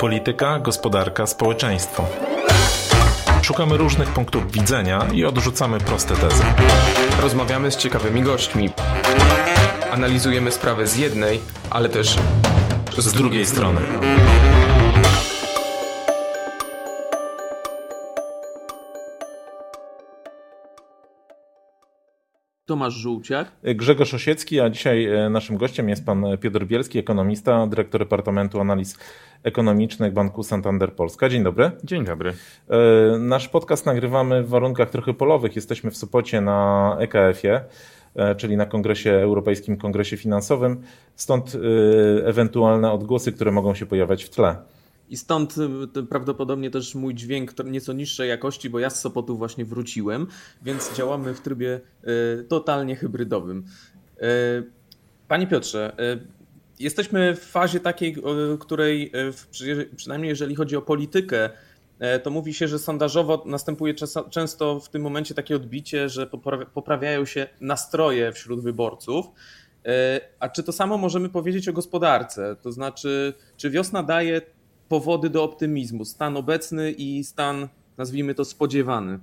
Polityka, gospodarka, społeczeństwo. Szukamy różnych punktów widzenia i odrzucamy proste tezy. Rozmawiamy z ciekawymi gośćmi. Analizujemy sprawę z jednej, ale też z, z drugiej strony. Tomasz Żółciak. Grzegorz Osiecki, a dzisiaj e, naszym gościem jest pan Piotr Bielski, ekonomista, dyrektor Departamentu Analiz Ekonomicznych Banku Santander Polska. Dzień dobry. Dzień dobry. E, nasz podcast nagrywamy w warunkach trochę polowych. Jesteśmy w Sopocie na EKF-ie e, czyli na Kongresie Europejskim Kongresie Finansowym, stąd ewentualne odgłosy, które mogą się pojawiać w tle. I stąd y, prawdopodobnie też mój dźwięk nieco niższej jakości, bo ja z Sopotu właśnie wróciłem, więc działamy w trybie y, totalnie hybrydowym. Y, panie Piotrze, jesteśmy w fazie takiej, której przynajmniej jeżeli chodzi o politykę, to mówi się, że sondażowo następuje często w tym momencie takie odbicie, że poprawiają się nastroje wśród wyborców. A czy to samo możemy powiedzieć o gospodarce? To znaczy, czy wiosna daje powody do optymizmu? Stan obecny i stan, nazwijmy to, spodziewany?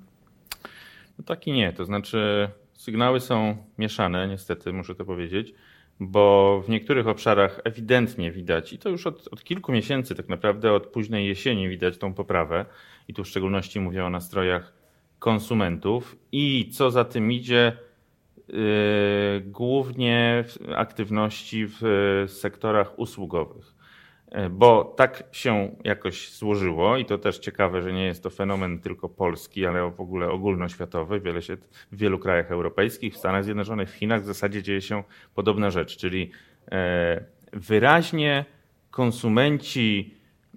No tak i nie. To znaczy, sygnały są mieszane, niestety, muszę to powiedzieć, bo w niektórych obszarach ewidentnie widać, i to już od, od kilku miesięcy, tak naprawdę od późnej jesieni widać tą poprawę, i tu w szczególności mówię o nastrojach konsumentów, i co za tym idzie, yy, głównie aktywności w sektorach usługowych. E, bo tak się jakoś złożyło i to też ciekawe, że nie jest to fenomen tylko polski, ale w ogóle ogólnoświatowy. Wiele się w wielu krajach europejskich, w Stanach Zjednoczonych, w Chinach w zasadzie dzieje się podobna rzecz, czyli e, wyraźnie konsumenci,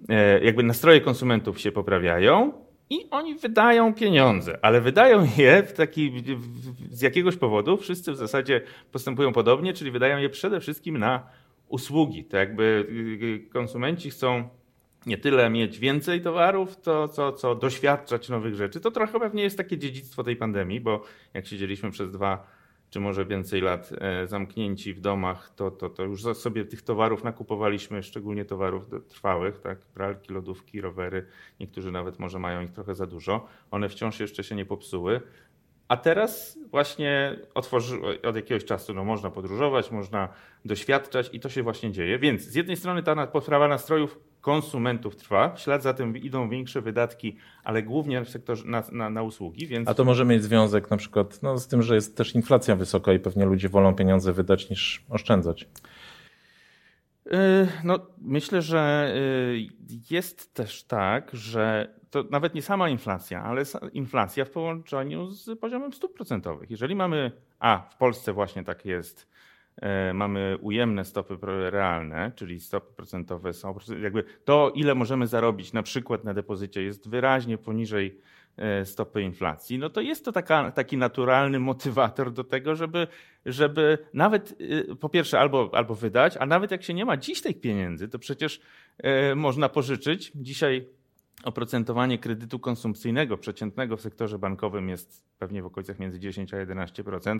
e, jakby nastroje konsumentów się poprawiają, i oni wydają pieniądze, ale wydają je w taki, z jakiegoś powodu, wszyscy w zasadzie postępują podobnie, czyli wydają je przede wszystkim na usługi. To jakby y, y, konsumenci chcą nie tyle mieć więcej towarów, to co, co doświadczać nowych rzeczy. To trochę pewnie jest takie dziedzictwo tej pandemii, bo jak siedzieliśmy przez dwa czy może więcej lat e, zamknięci w domach, to, to, to już sobie tych towarów nakupowaliśmy, szczególnie towarów trwałych, tak? pralki, lodówki, rowery. Niektórzy nawet może mają ich trochę za dużo. One wciąż jeszcze się nie popsuły. A teraz właśnie otworzy, od jakiegoś czasu no, można podróżować, można doświadczać i to się właśnie dzieje. Więc z jednej strony ta poprawa nastrojów konsumentów trwa, w ślad za tym idą większe wydatki, ale głównie w sektorze na, na, na usługi. Więc... A to może mieć związek na przykład no, z tym, że jest też inflacja wysoka i pewnie ludzie wolą pieniądze wydać niż oszczędzać. Yy, no, myślę, że yy, jest też tak, że to nawet nie sama inflacja, ale inflacja w połączeniu z poziomem stóp procentowych. Jeżeli mamy, a w Polsce właśnie tak jest, e, mamy ujemne stopy realne, czyli stopy procentowe są, jakby to ile możemy zarobić na przykład na depozycie jest wyraźnie poniżej e, stopy inflacji, no to jest to taka, taki naturalny motywator do tego, żeby, żeby nawet e, po pierwsze albo, albo wydać, a nawet jak się nie ma dziś tych pieniędzy, to przecież można pożyczyć. Dzisiaj oprocentowanie kredytu konsumpcyjnego przeciętnego w sektorze bankowym jest pewnie w okolicach między 10 a 11%,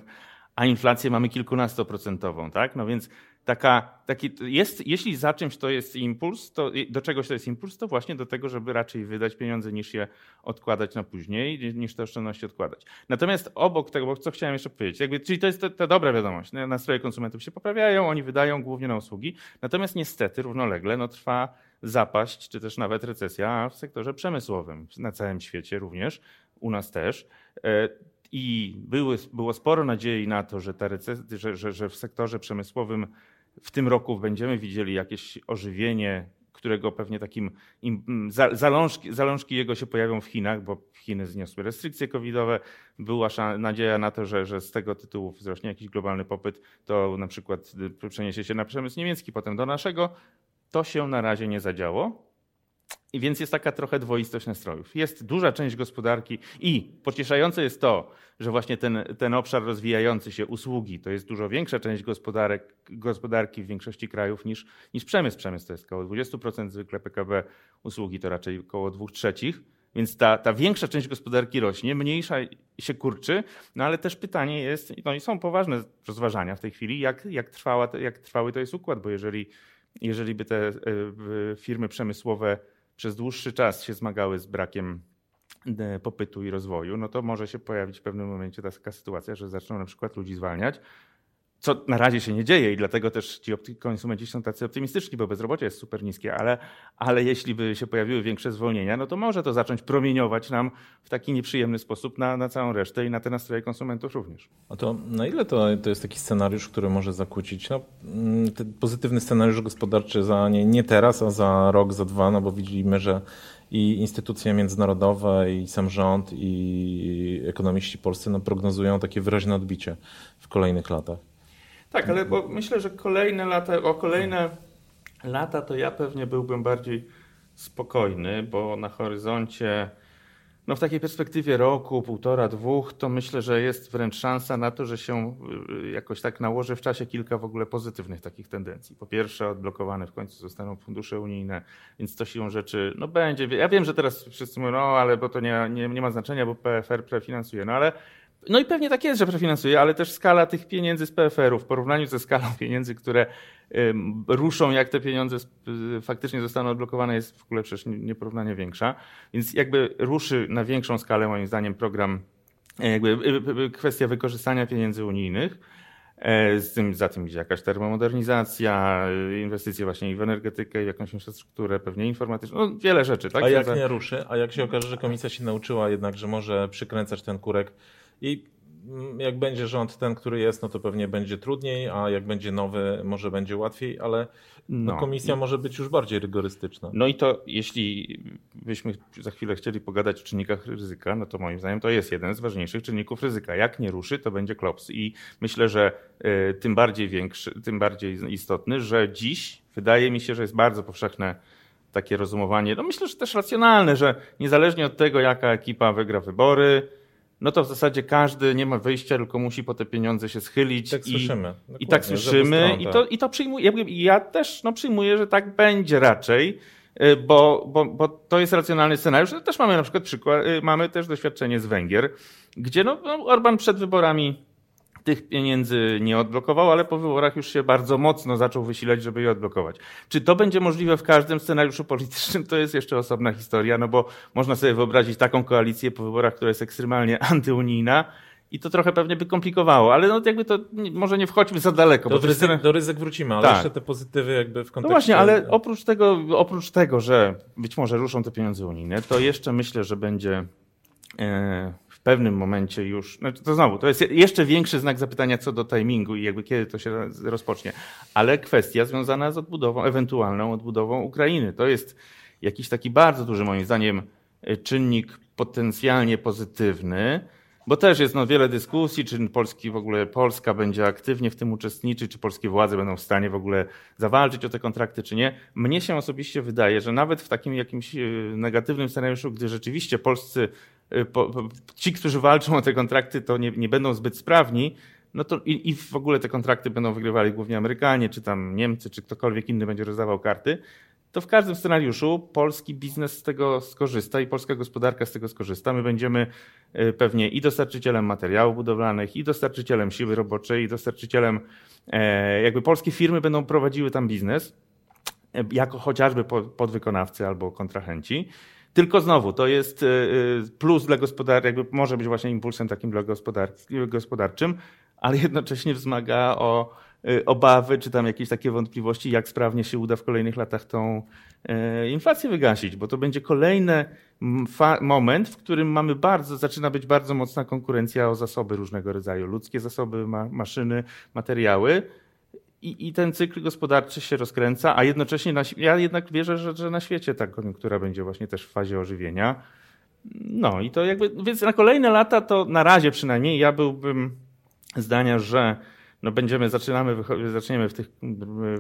a inflację mamy kilkunastoprocentową, tak? No więc taka, taki jest, jeśli za czymś to jest impuls, to do czegoś to jest impuls, to właśnie do tego, żeby raczej wydać pieniądze niż je odkładać na później, niż te oszczędności odkładać. Natomiast obok tego, co chciałem jeszcze powiedzieć, jakby, czyli to jest ta dobra wiadomość, nastroje konsumentów się poprawiają, oni wydają głównie na usługi, natomiast niestety równolegle no, trwa zapaść, czy też nawet recesja w sektorze przemysłowym, na całym świecie również, u nas też. E, I były, było sporo nadziei na to, że, ta recesja, że, że, że w sektorze przemysłowym w tym roku będziemy widzieli jakieś ożywienie, którego pewnie takim zalążki, zalążki jego się pojawią w Chinach, bo Chiny zniosły restrykcje covidowe. Była nadzieja na to, że, że z tego tytułu wzrośnie jakiś globalny popyt, to na przykład y, przeniesie się na przemysł niemiecki, potem do naszego. To się na razie nie zadziało. I więc jest taka trochę dwoistość nastrojów. Jest duża część gospodarki i pocieszające jest to, że właśnie ten, ten obszar rozwijający się usługi to jest dużo większa część gospodarek, gospodarki w większości krajów niż, niż przemysł. Przemysł to jest około 20% zwykle PKB, usługi to raczej około 2 trzecich. Więc ta, ta większa część gospodarki rośnie, mniejsza się kurczy, no ale też pytanie jest, no i są poważne rozważania w tej chwili, jak, jak, trwała, jak trwały to jest układ, bo jeżeli jeżeli by te firmy przemysłowe przez dłuższy czas się zmagały z brakiem popytu i rozwoju, no to może się pojawić w pewnym momencie taka sytuacja, że zaczną na przykład ludzi zwalniać, co na razie się nie dzieje i dlatego też ci konsumenci są tacy optymistyczni, bo bezrobocie jest super niskie, ale, ale jeśli by się pojawiły większe zwolnienia, no to może to zacząć promieniować nam w taki nieprzyjemny sposób na, na całą resztę i na te nastroje konsumentów również. A to na ile to, to jest taki scenariusz, który może zakłócić no, mm, pozytywny scenariusz gospodarczy za nie, nie teraz, a za rok, za dwa, no bo widzimy, że i instytucje międzynarodowe, i sam rząd, i ekonomiści polscy no, prognozują takie wyraźne odbicie w kolejnych latach. Tak, ale bo myślę, że kolejne lata, o kolejne lata to ja pewnie byłbym bardziej spokojny, bo na horyzoncie, no w takiej perspektywie roku, półtora, dwóch, to myślę, że jest wręcz szansa na to, że się y, jakoś tak nałoży w czasie kilka w ogóle pozytywnych takich tendencji. Po pierwsze, odblokowane w końcu zostaną fundusze unijne, więc to siłą rzeczy, no będzie. Ja wiem, że teraz wszyscy mówią, no ale bo to nie, nie, nie ma znaczenia, bo PFR prefinansuje, no ale no i pewnie tak jest, że przefinansuje, ale też skala tych pieniędzy z PFR-u w porównaniu ze skalą pieniędzy, które ruszą, jak te pieniądze faktycznie zostaną odblokowane, jest w ogóle przecież nieporównanie większa. Więc jakby ruszy na większą skalę, moim zdaniem, program, e, jakby e, e, kwestia wykorzystania pieniędzy unijnych. Z tym, za tym idzie jakaś termomodernizacja, inwestycje właśnie w energetykę, w jakąś infrastrukturę, pewnie informatyczną, no wiele rzeczy. Tak? A jak nie ruszy, a jak się okaże, że komisja się nauczyła jednak, że może przykręcać ten kurek i mm, jak będzie rząd ten, który jest, no to pewnie będzie trudniej, a jak będzie nowy, może będzie łatwiej, ale no, no komisja może być już bardziej rygorystyczna. No i to, jeśli byśmy za chwilę chcieli pogadać o czynnikach ryzyka, no to moim zdaniem to jest jeden z ważniejszych czynników ryzyka. Jak nie ruszy, to będzie klops. I myślę, że y, tym bardziej większy, tym bardziej istotny, że dziś wydaje mi się, że jest bardzo powszechne takie rozumowanie, no myślę, że też racjonalne, że niezależnie od tego, jaka ekipa wygra wybory, no to w zasadzie każdy nie ma wyjścia, tylko musi po te pieniądze się schylić. Tak i, słyszymy. I tak słyszymy. I to, I to przyjmuję. Ja też no, przyjmuję, że tak będzie raczej, y, bo, bo, bo to jest racjonalny scenariusz. Też mamy na przykład przykład, y, mamy też doświadczenie z Węgier, gdzie no, no Orban przed wyborami tych pieniędzy nie odblokował, ale po wyborach już się bardzo mocno zaczął wysilać, żeby je odblokować. Czy to będzie możliwe w każdym scenariuszu politycznym, to jest jeszcze osobna historia, no bo można sobie wyobrazić taką koalicję po wyborach, która jest ekstremalnie antyunijna, i to trochę pewnie by komplikowało, ale no jakby to nie, może nie wchodźmy za daleko. Do, ryzyk, scena... do ryzyk wrócimy, ale tak. jeszcze te pozytywy jakby w no kontekście... No właśnie, ale oprócz tego, oprócz tego, że być może ruszą te pieniądze unijne, to jeszcze myślę, że będzie e, pewnym momencie już, no to znowu, to jest jeszcze większy znak zapytania co do timingu i jakby kiedy to się rozpocznie, ale kwestia związana z odbudową, ewentualną odbudową Ukrainy. To jest jakiś taki bardzo duży moim zdaniem czynnik potencjalnie pozytywny, bo też jest no, wiele dyskusji, czy Polski w ogóle Polska będzie aktywnie w tym uczestniczyć, czy polskie władze będą w stanie w ogóle zawalczyć o te kontrakty, czy nie. Mnie się osobiście wydaje, że nawet w takim jakimś e, negatywnym scenariuszu, gdy rzeczywiście polscy Y, ci, którzy walczą o te kontrakty, to nie, nie będą zbyt sprawni, no to i, i, w ogóle te kontrakty będą wygrywali głównie Amerykanie, czy tam Niemcy, czy ktokolwiek inny będzie rozdawał karty, to w każdym scenariuszu polski biznes z tego skorzysta i polska gospodarka z tego skorzysta. My będziemy y, pewnie i dostarczycielem materiałów budowlanych, i dostarczycielem siły roboczej, i dostarczycielem, e, jakby polskie firmy będą prowadziły tam biznes, e, jako chociażby podwykonawcy albo kontrahenci. Tylko znowu, to jest y, y, plus dla gospodarki, jakby może być właśnie impulsem takim dla gospodar gospodarczym, ale jednocześnie wzmaga o y, obawy, czy tam jakieś takie wątpliwości, jak sprawnie się uda w kolejnych latach tą inflację wygasić, bo to będzie kolejny moment, w którym mamy bardzo, zaczyna być bardzo mocna konkurencja o zasoby różnego rodzaju, ludzkie zasoby, ma maszyny, materiały, i, I ten cykl gospodarczy się rozkręca, a jednocześnie na, ja jednak wierzę, że, że na świecie ta koniunktura będzie właśnie też w fazie ożywienia. No i to jakby, więc na kolejne lata to na razie przynajmniej ja byłbym zdania, że no będziemy, zaczynamy, zaczniemy w, tych,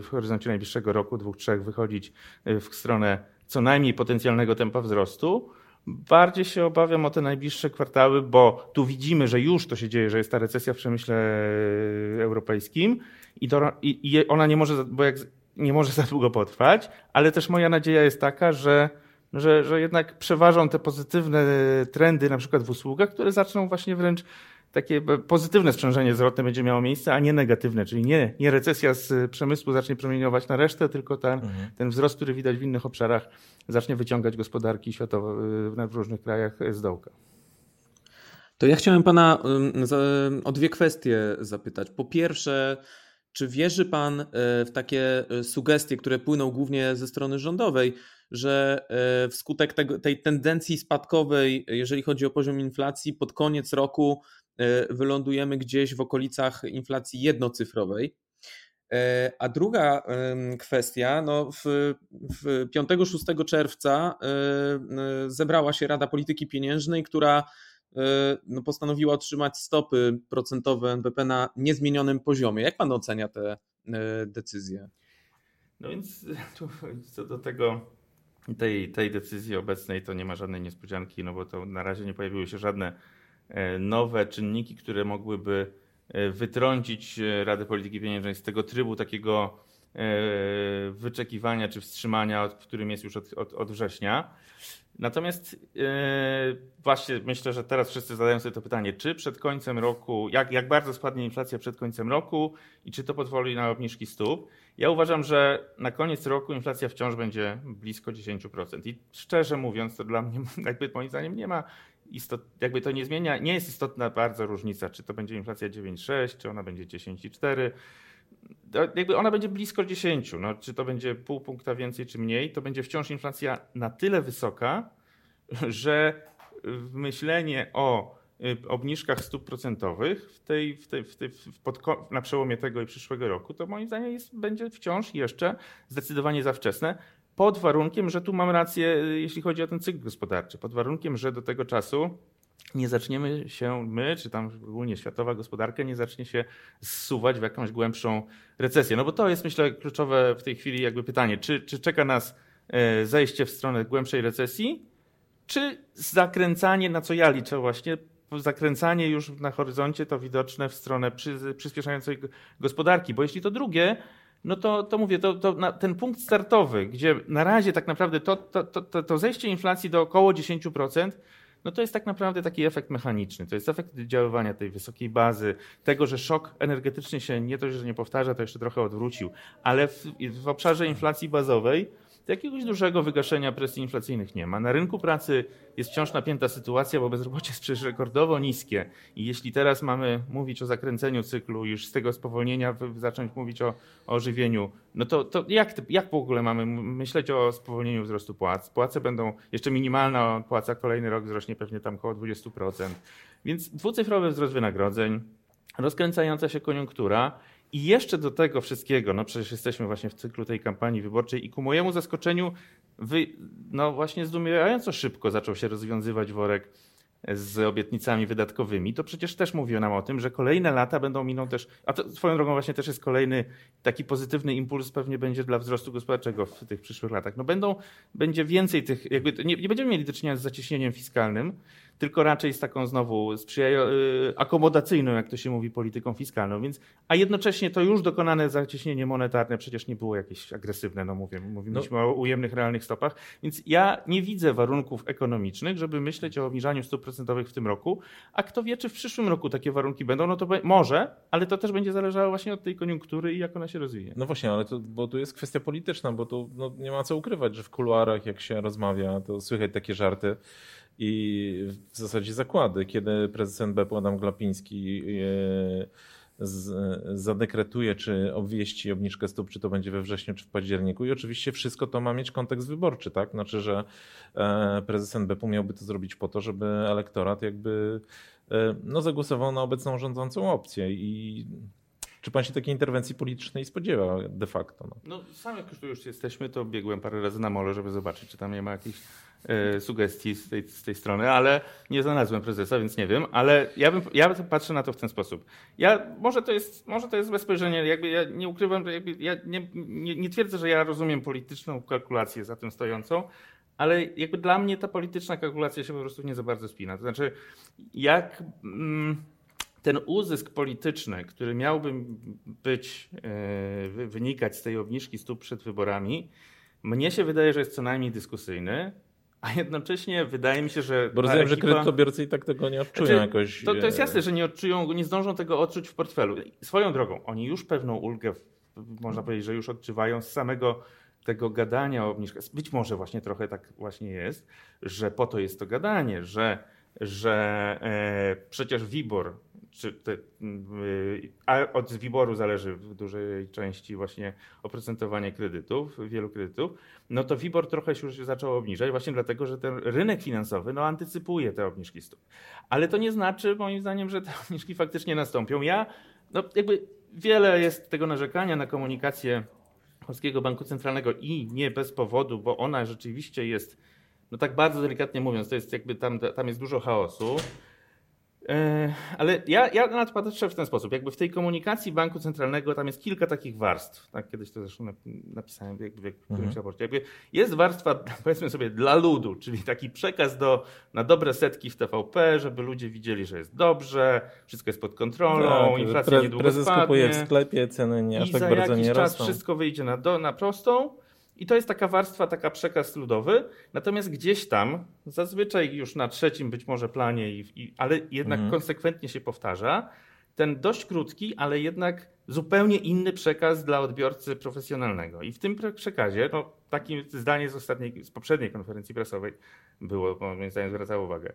w horyzoncie najbliższego roku, dwóch, trzech wychodzić y, w stronę co najmniej potencjalnego tempa wzrostu. Bardziej się obawiam o te najbliższe kwartały, bo tu widzimy, że już to się dzieje, że jest ta recesja w przemyśle europejskim i, to, i, i ona nie może, bo jak nie może za długo potrwać, ale też moja nadzieja jest taka, że, że, że jednak przeważą te pozytywne trendy, na przykład w usługach, które zaczną właśnie wręcz takie pozytywne sprzężenie zwrotne będzie miało miejsce, a nie negatywne, czyli nie, nie recesja z przemysłu zacznie promieniować na resztę, tylko ten, mhm. ten wzrost, który widać w innych obszarach, zacznie wyciągać gospodarki światowe w różnych krajach z dołka. To ja chciałem pana o dwie kwestie zapytać. Po pierwsze, czy wierzy pan e, w takie e, sugestie, które płyną głównie ze strony rządowej, że e, wskutek tego, tej tendencji spadkowej, jeżeli chodzi o poziom inflacji, pod koniec roku wylądujemy gdzieś w okolicach inflacji jednocyfrowej? A druga kwestia, no w, w 5-6 czerwca zebrała się Rada Polityki Pieniężnej, która no, postanowiła otrzymać stopy procentowe NBP na niezmienionym poziomie. Jak pan ocenia te e, decyzje? No więc co do tego, tej, tej decyzji obecnej, to nie ma żadnej niespodzianki, no bo to na razie nie pojawiły się żadne e, nowe czynniki, które mogłyby wytrącić Radę Polityki Pieniężnej z tego trybu takiego wyczekiwania czy wstrzymania, w którym jest już od, od, od września. Natomiast yy, właśnie myślę, że teraz wszyscy zadają sobie to pytanie, czy przed końcem roku, jak, jak bardzo spadnie inflacja przed końcem roku i czy to pozwoli na obniżki stóp. Ja uważam, że na koniec roku inflacja wciąż będzie blisko 10%. I szczerze mówiąc, to dla mnie, jakby moim zdaniem, nie ma istot, jakby to nie zmienia, nie jest istotna bardzo różnica, czy to będzie inflacja 9,6, czy ona będzie 10,4 jakby ona będzie blisko 10, no, czy to będzie pół punkta więcej czy mniej, to będzie wciąż inflacja na tyle wysoka, że myślenie o y, obniżkach stóp procentowych w tej, w tej, w tej, w na przełomie tego i przyszłego roku, to moim zdaniem jest, będzie wciąż jeszcze zdecydowanie za wczesne, pod warunkiem, że tu mam rację, y, jeśli chodzi o ten cykl gospodarczy, pod warunkiem, że do tego czasu nie zaczniemy się my, czy tam ogólnie światowa gospodarka, nie zacznie się zsuwać w jakąś głębszą recesję. No bo to jest myślę kluczowe w tej chwili jakby pytanie, czy, czy czeka nas e, zejście w stronę głębszej recesji, czy zakręcanie, na co ja liczę właśnie, zakręcanie już na horyzoncie to widoczne w stronę przy, przyspieszającej gospodarki, bo jeśli to drugie, no to, to mówię, to, to ten punkt startowy, gdzie na razie tak naprawdę to, to, to, to zejście inflacji do około 10%, no to jest tak naprawdę taki efekt mechaniczny. To jest efekt działania tej wysokiej bazy, tego, że szok energetyczny się nie to, że nie powtarza, to jeszcze trochę odwrócił, ale w, w obszarze inflacji bazowej jakiegoś dużego wygaszenia presji inflacyjnych nie ma. Na rynku pracy jest wciąż napięta sytuacja, bo bezrobocie jest przecież rekordowo niskie. I jeśli teraz mamy mówić o zakręceniu cyklu, już z tego spowolnienia zacząć mówić o, o ożywieniu, no to, to jak, jak w ogóle mamy myśleć o spowolnieniu wzrostu płac? Płace będą, jeszcze minimalna płaca kolejny rok wzrośnie pewnie tam około 20%. Więc dwucyfrowy wzrost wynagrodzeń, rozkręcająca się koniunktura i jeszcze do tego wszystkiego, no przecież jesteśmy właśnie w cyklu tej kampanii wyborczej i ku mojemu zaskoczeniu, wy, no właśnie zdumiewająco szybko zaczął się rozwiązywać worek z obietnicami wydatkowymi, to przecież też mówił nam o tym, że kolejne lata będą miną też, a to swoją drogą właśnie też jest kolejny taki pozytywny impuls pewnie będzie dla wzrostu gospodarczego w tych przyszłych latach. No będą, będzie więcej tych, jakby nie, nie będziemy mieli do czynienia z zacieśnieniem fiskalnym, tylko raczej z taką znowu sprzyjają, y, akomodacyjną, jak to się mówi, polityką fiskalną. Więc, a jednocześnie to już dokonane zacieśnienie monetarne przecież nie było jakieś agresywne, no mówię, mówiliśmy no. o ujemnych realnych stopach. Więc ja nie widzę warunków ekonomicznych, żeby myśleć o obniżaniu stóp procentowych w tym roku, a kto wie, czy w przyszłym roku takie warunki będą, no to może, ale to też będzie zależało właśnie od tej koniunktury i jak ona się rozwinie. No właśnie, ale to, bo tu jest kwestia polityczna, bo tu no, nie ma co ukrywać, że w kuluarach jak się rozmawia, to słychać takie żarty, i w zasadzie zakłady, kiedy prezes NBP Adam Glapiński e, zadekretuje, czy obwieści obniżkę stóp, czy to będzie we wrześniu, czy w październiku. I oczywiście wszystko to ma mieć kontekst wyborczy, tak? Znaczy, że e, prezes NBP miałby to zrobić po to, żeby elektorat jakby e, no, zagłosował na obecną rządzącą opcję i czy pan się takiej interwencji politycznej spodziewa de facto? No, no sam jak już tu już jesteśmy, to biegłem parę razy na mole, żeby zobaczyć, czy tam nie ma jakichś sugestii z tej, z tej strony, ale nie znalazłem prezesa, więc nie wiem. Ale ja, bym, ja patrzę na to w ten sposób. Ja, może, to jest, może to jest bez spojrzenia, jakby ja nie ukrywam, jakby ja nie, nie, nie twierdzę, że ja rozumiem polityczną kalkulację za tym stojącą, ale jakby dla mnie ta polityczna kalkulacja się po prostu nie za bardzo spina. To znaczy, jak... Mm, ten uzysk polityczny, który miałby być, e, wynikać z tej obniżki stóp przed wyborami, mnie się wydaje, że jest co najmniej dyskusyjny, a jednocześnie wydaje mi się, że. Bo rozumiem, ekipa... że kredytobiorcy i tak tego nie odczują znaczy, jakoś. To, to jest jasne, że nie odczują, nie zdążą tego odczuć w portfelu. Swoją drogą, oni już pewną ulgę, można powiedzieć, że już odczuwają z samego tego gadania o obniżkach. Być może właśnie trochę tak właśnie jest, że po to jest to gadanie, że, że e, przecież WIBOR czy te, y, a od WIBOR-u zależy w dużej części właśnie oprocentowanie kredytów, wielu kredytów, no to WIBOR trochę się już zaczął obniżać właśnie dlatego, że ten rynek finansowy no, antycypuje te obniżki stóp. Ale to nie znaczy moim zdaniem, że te obniżki faktycznie nastąpią. Ja, no jakby wiele jest tego narzekania na komunikację Polskiego Banku Centralnego i nie bez powodu, bo ona rzeczywiście jest, no tak bardzo delikatnie mówiąc, to jest jakby tam, tam jest dużo chaosu. E, ale ja, ja na to patrzę w ten sposób. Jakby w tej komunikacji banku centralnego tam jest kilka takich warstw. Tak, kiedyś to zresztą napisałem jakby w którymś mhm. raporcie. Jakby jest warstwa, powiedzmy sobie, dla ludu, czyli taki przekaz do, na dobre setki w TVP, żeby ludzie widzieli, że jest dobrze, wszystko jest pod kontrolą, tak, inflacja pre, niedługo prezes spadnie. kupuje w sklepie, ceny nie, aż tak bardzo nie rosną. czas wszystko wyjdzie na, do, na prostą i to jest taka warstwa, taka przekaz ludowy. Natomiast gdzieś tam, zazwyczaj już na trzecim być może planie, i, i ale jednak mhm. konsekwentnie się powtarza, ten dość krótki, ale jednak zupełnie inny przekaz dla odbiorcy profesjonalnego. I w tym przekazie, no, takie zdanie z, ostatniej, z poprzedniej konferencji prasowej było, moim zdaniem zwracało uwagę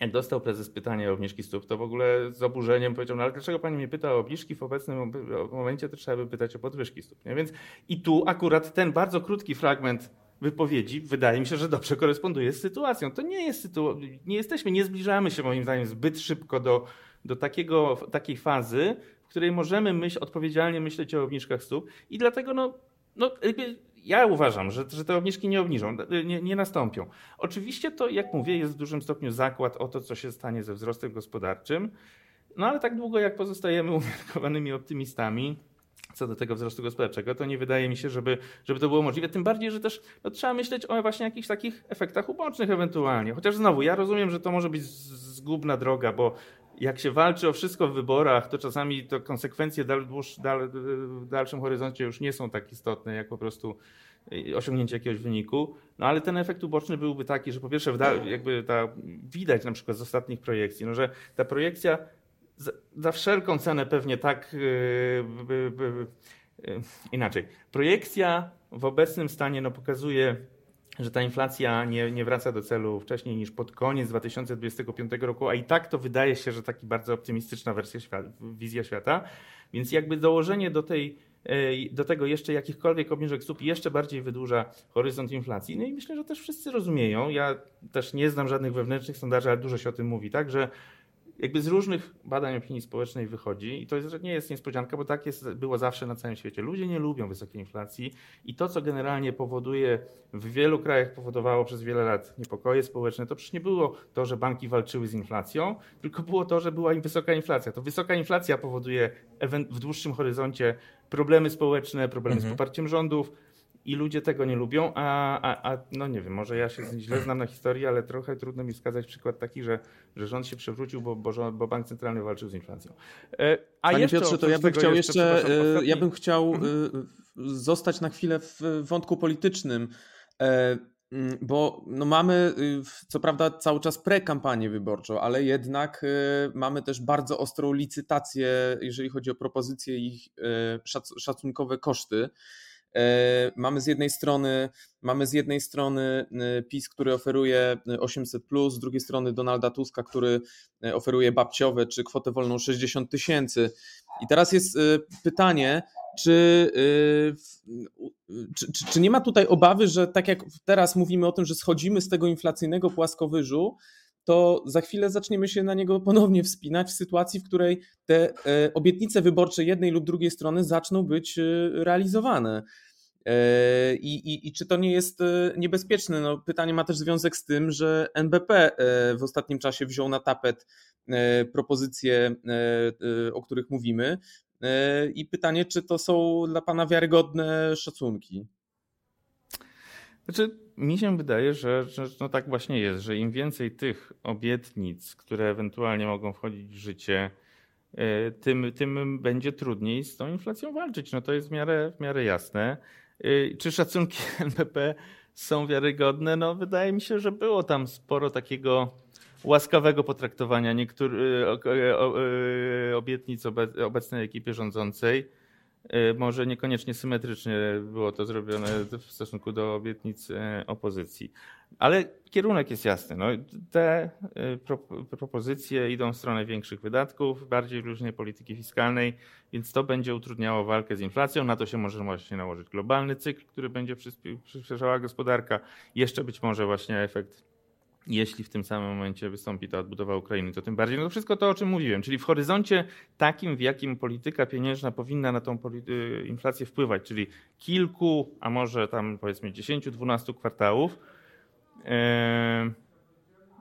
jak dostał prezes pytanie o obniżki stóp, to w ogóle z oburzeniem powiedział, no ale dlaczego pani mnie pyta o obniżki, w obecnym momencie to trzeba by pytać o podwyżki stóp. Nie? Więc i tu akurat ten bardzo krótki fragment wypowiedzi wydaje mi się, że dobrze koresponduje z sytuacją. To nie jest sytuacja, nie jesteśmy, nie zbliżamy się moim zdaniem zbyt szybko do, do takiego, takiej fazy, w której możemy myśl, odpowiedzialnie myśleć o obniżkach stóp i dlatego no, no ja uważam, że, że te obniżki nie obniżą, nie, nie, nastąpią. Oczywiście to, jak mówię, jest w dużym stopniu zakład o to, co się stanie ze wzrostem gospodarczym, no ale tak długo jak pozostajemy umiarkowanymi optymistami, co do tego wzrostu gospodarczego, to nie wydaje mi się, żeby, żeby to było możliwe. Tym bardziej, że też no, trzeba myśleć o właśnie jakichś takich efektach ubocznych ewentualnie. Chociaż znowu, ja rozumiem, że to może być zgubna droga, bo jak się walczy o wszystko w wyborach, to czasami to konsekwencje dal, dłuż, dal, w dalszym horyzoncie już nie są tak istotne, jak po prostu y, osiągnięcie jakiegoś wyniku. No ale ten efekt uboczny byłby taki, że po pierwsze jakby ta, widać na przykład z ostatnich projekcji, no, że ta projekcja za, za wszelką cenę pewnie tak yy, by, yy, inaczej. Projekcja w obecnym stanie no, pokazuje że ta inflacja nie, nie wraca do celu wcześniej niż pod koniec 2025 roku, a i tak to wydaje się, że taki bardzo optymistyczna wersja świata, wizja świata. Więc jakby dołożenie do, tej, do tego jeszcze jakichkolwiek obniżek stóp jeszcze bardziej wydłuża horyzont inflacji. No i myślę, że też wszyscy rozumieją. Ja też nie znam żadnych wewnętrznych sondaży, ale dużo się o tym mówi, tak, że jakby z różnych badań opinii społecznej wychodzi i to jest, nie jest niespodzianka, bo tak jest, było zawsze na całym świecie. Ludzie nie lubią wysokiej inflacji i to, co generalnie powoduje, w wielu krajach powodowało przez wiele lat niepokoje społeczne, to przecież nie było to, że banki walczyły z inflacją, tylko było to, że była im wysoka inflacja. To wysoka inflacja powoduje w dłuższym horyzoncie problemy społeczne, problemy mhm. z poparciem rządów, i ludzie tego nie lubią, a, a, a no nie wiem, może ja się źle znam na historii, ale trochę trudno mi wskazać przykład taki, że, że rząd się przewrócił, bo, bo, rząd, bo bank centralny walczył z inflacją. E, a Panie jeszcze, Piotrze, to ja bym chciał jeszcze, jeszcze ostatni... ja bym chciał mhm. zostać na chwilę w wątku politycznym. E, bo no mamy, co prawda, cały czas pre-kampanię wyborczą, ale jednak mamy też bardzo ostrą licytację, jeżeli chodzi o propozycje ich szacunkowe koszty. E, mamy z jednej strony mamy z jednej strony e, PiS, który oferuje 800, z drugiej strony Donalda Tuska, który e, oferuje babciowe czy kwotę wolną 60 tysięcy. I teraz jest pytanie, czy, czy, czy nie ma tutaj obawy, że tak jak teraz mówimy o tym, że schodzimy z tego inflacyjnego płaskowyżu, to za chwilę zaczniemy się na niego ponownie wspinać w sytuacji, w której te obietnice wyborcze jednej lub drugiej strony zaczną być realizowane. E, I, i, I, czy to nie jest e, niebezpieczne? No, pytanie ma też związek z tym, że NBP e, w ostatnim czasie wziął na tapet propozycje, o których mówimy. I pytanie, czy to są dla Pana wiarygodne szacunki? Znaczy, mi się wydaje, że, że no tak właśnie jest, że im więcej tych obietnic, które ewentualnie mogą wchodzić w życie, tym, tym będzie trudniej z tą inflacją walczyć. No to jest w miarę, w miarę jasne. Y, czy szacunki NBP są wiarygodne. No, wydaje mi się, że było tam sporo takiego łaskawego potraktowania niektórych obietnic obecnej ekipie rządzącej. E, może niekoniecznie symetrycznie było to zrobione w stosunku do obietnic e, opozycji. Ale kierunek jest jasny. No, te e, propozycje idą w stronę większych wydatków, bardziej różnej polityki fiskalnej, więc to będzie utrudniało walkę z inflacją. Na to się może właśnie nałożyć globalny cykl, który będzie przyspieszała gospodarka. Jeszcze być może właśnie efekt jeśli w tym samym momencie wystąpi ta odbudowa Ukrainy, to tym bardziej. No to wszystko to, o czym mówiłem, czyli w horyzoncie takim, w jakim polityka pieniężna powinna na tą y, inflację wpływać, czyli kilku, a może tam powiedzmy 10-12 kwartałów, yy,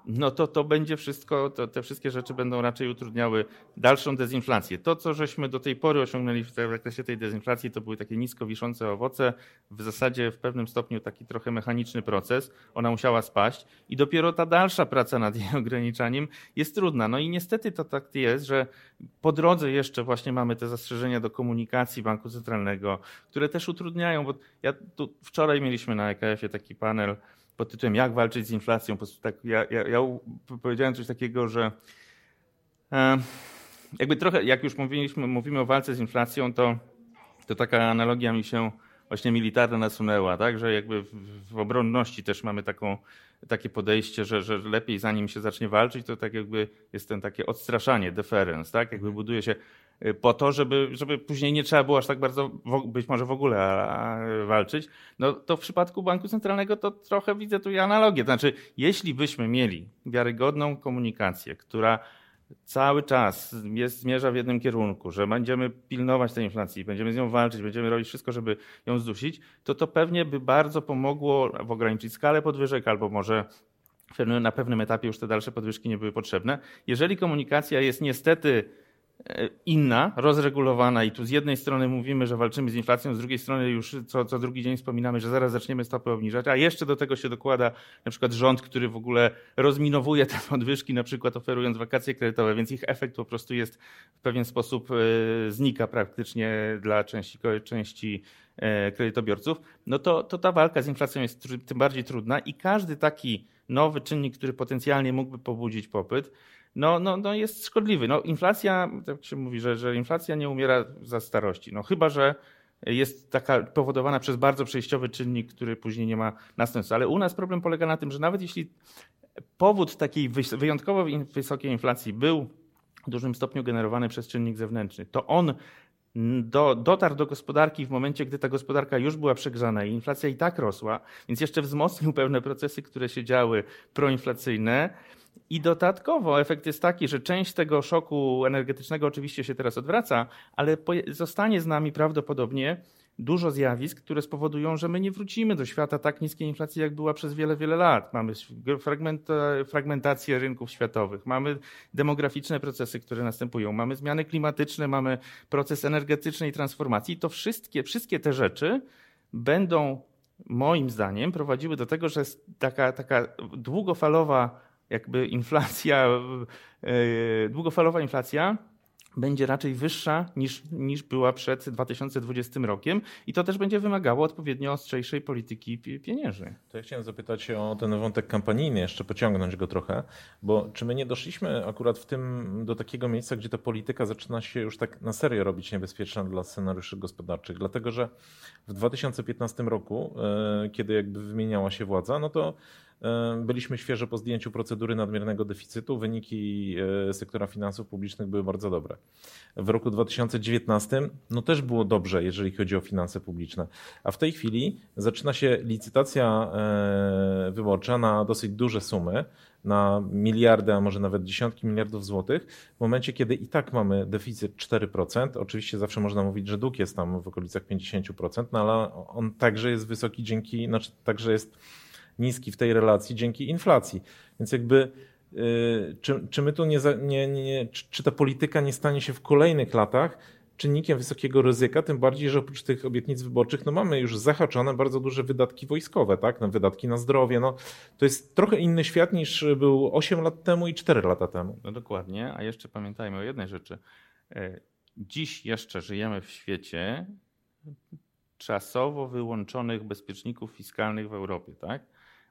no to to będzie wszystko, to, te wszystkie rzeczy będą raczej utrudniały dalszą dezinflację. To, co żeśmy do tej pory osiągnęli w zakresie tej dezinflacji, to były takie nisko wiszące owoce, w zasadzie w pewnym stopniu taki trochę mechaniczny proces. Ona musiała spaść i dopiero ta dalsza praca nad jej ograniczaniem jest trudna. No i niestety to tak jest, że po drodze jeszcze właśnie mamy te zastrzeżenia do komunikacji Banku Centralnego, które też utrudniają, bo ja tu wczoraj mieliśmy na EKF-ie taki panel, pod tytułem Jak walczyć z inflacją. Po prostu tak, ja, ja, ja powiedziałem coś takiego, że e, jakby trochę, jak już mówiliśmy, mówimy o walce z inflacją, to, to taka analogia mi się właśnie militarna nasunęła, tak? że jakby w, w obronności też mamy taką, takie podejście, że, że lepiej zanim się zacznie walczyć, to tak jakby jest ten takie odstraszanie, deference, tak? jakby buduje się po to, żeby, żeby później nie trzeba było aż tak bardzo, być może w ogóle walczyć, no to w przypadku Banku Centralnego to trochę widzę tu analogię. To znaczy, jeśli byśmy mieli wiarygodną komunikację, która cały czas jest, zmierza w jednym kierunku, że będziemy pilnować tej inflacji, będziemy z nią walczyć, będziemy robić wszystko, żeby ją zdusić, to to pewnie by bardzo pomogło w ograniczyć skalę podwyżek albo może na pewnym etapie już te dalsze podwyżki nie były potrzebne. Jeżeli komunikacja jest niestety inna, rozregulowana i tu z jednej strony mówimy, że walczymy z inflacją, z drugiej strony już co, co drugi dzień wspominamy, że zaraz zaczniemy stopy obniżać, a jeszcze do tego się dokłada na przykład rząd, który w ogóle rozminowuje te podwyżki, na przykład oferując wakacje kredytowe, więc ich efekt po prostu jest w pewien sposób e, znika praktycznie dla części, części e, kredytobiorców, no to, to ta walka z inflacją jest tym bardziej trudna i każdy taki nowy czynnik, który potencjalnie mógłby pobudzić popyt, no, no, no jest szkodliwy. No, inflacja, tak się mówi, że, że inflacja nie umiera za starości. No, chyba, że jest taka powodowana przez bardzo przejściowy czynnik, który później nie ma następstw. Ale u nas problem polega na tym, że nawet jeśli powód takiej wyjątkowo wysokiej inflacji był w dużym stopniu generowany przez czynnik zewnętrzny, to on do, dotarł do gospodarki w momencie, gdy ta gospodarka już była przegrzana i inflacja i tak rosła, więc jeszcze wzmocnił pewne procesy, które się działy proinflacyjne. I dodatkowo efekt jest taki, że część tego szoku energetycznego oczywiście się teraz odwraca, ale zostanie z nami prawdopodobnie dużo zjawisk, które spowodują, że my nie wrócimy do świata tak niskiej inflacji, jak była przez wiele, wiele lat. Mamy fragmentację rynków światowych, mamy demograficzne procesy, które następują, mamy zmiany klimatyczne, mamy proces energetycznej transformacji. To wszystkie, wszystkie te rzeczy będą moim zdaniem prowadziły do tego, że taka, taka długofalowa jakby inflacja, e, długofalowa inflacja będzie raczej wyższa niż, niż była przed 2020 rokiem i to też będzie wymagało odpowiednio ostrzejszej polityki pieniężnej. To ja chciałem zapytać o ten wątek kampanijny, jeszcze pociągnąć go trochę, bo czy my nie doszliśmy akurat w tym do takiego miejsca, gdzie ta polityka zaczyna się już tak na serio robić niebezpieczna dla scenariuszy gospodarczych, dlatego że w 2015 roku, e, kiedy jakby wymieniała się władza, no to byliśmy świeżo po zdjęciu procedury nadmiernego deficytu. Wyniki e, sektora finansów publicznych były bardzo dobre. W roku 2019 no też było dobrze, jeżeli chodzi o finanse publiczne. A w tej chwili zaczyna się licytacja e, wyborcza na dosyć duże sumy, na miliardy, a może nawet dziesiątki miliardów złotych, w momencie, kiedy i tak mamy deficyt 4%. Oczywiście zawsze można mówić, że dług jest tam w okolicach 50%, no ale on także jest wysoki dzięki, znaczy także jest niski w tej relacji dzięki inflacji. Więc jakby y, czy, czy my tu nie, nie, nie czy, czy ta polityka nie stanie się w kolejnych latach czynnikiem wysokiego ryzyka, tym bardziej, że oprócz tych obietnic wyborczych no mamy już zahaczone bardzo duże wydatki wojskowe, tak? No, wydatki na zdrowie. No, to jest trochę inny świat niż był 8 lat temu i 4 lata temu. No dokładnie, a jeszcze pamiętajmy o jednej rzeczy. E, dziś jeszcze żyjemy w świecie czasowo wyłączonych bezpieczników fiskalnych w Europie, tak?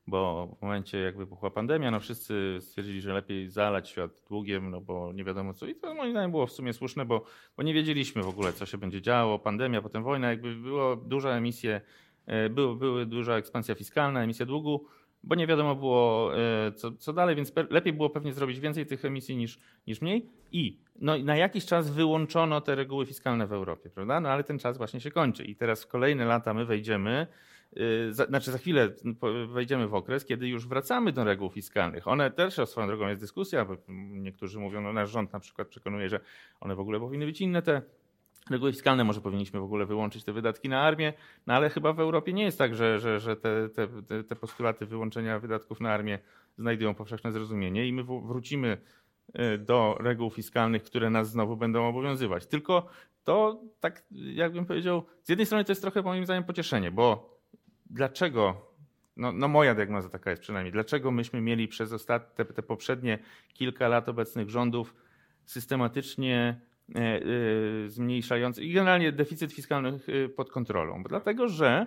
Bo w momencie jak wybuchła pandemia, no wszyscy stwierdzili, że lepiej zalać świat długiem, no bo nie wiadomo co. I to moim zdaniem było w sumie słuszne, bo, bo nie wiedzieliśmy w ogóle, co się będzie działo. Pandemia, potem wojna, jakby było duża emisja, e, było, były duża ekspansja fiskalna, emisja długu bo nie wiadomo było e, co, co dalej, więc lepiej było pewnie zrobić więcej tych emisji niż, niż mniej. I no, na jakiś czas wyłączono te reguły fiskalne w Europie, prawda? No ale ten czas właśnie się kończy i teraz w kolejne lata my wejdziemy, za, znaczy za chwilę wejdziemy w okres, kiedy już wracamy do reguł fiskalnych. One też swoją drogą jest dyskusja, bo niektórzy mówią, no nasz rząd na przykład przekonuje, że one w ogóle powinny być inne te reguły fiskalne, może powinniśmy w ogóle wyłączyć te wydatki na armię, no ale chyba w Europie nie jest tak, że, że, że te, te, te postulaty wyłączenia wydatków na armię znajdują powszechne zrozumienie i my wrócimy y, do reguł fiskalnych, które nas znowu będą obowiązywać. Tylko to, tak jakbym powiedział, z jednej strony to jest trochę moim zdaniem pocieszenie, bo dlaczego, no, no moja diagnoza taka jest przynajmniej, dlaczego myśmy mieli przez ostatnie, te, te poprzednie kilka lat obecnych rządów systematycznie E, e, zmniejszający i generalnie deficyt fiskalny e, pod kontrolą. Dlatego, że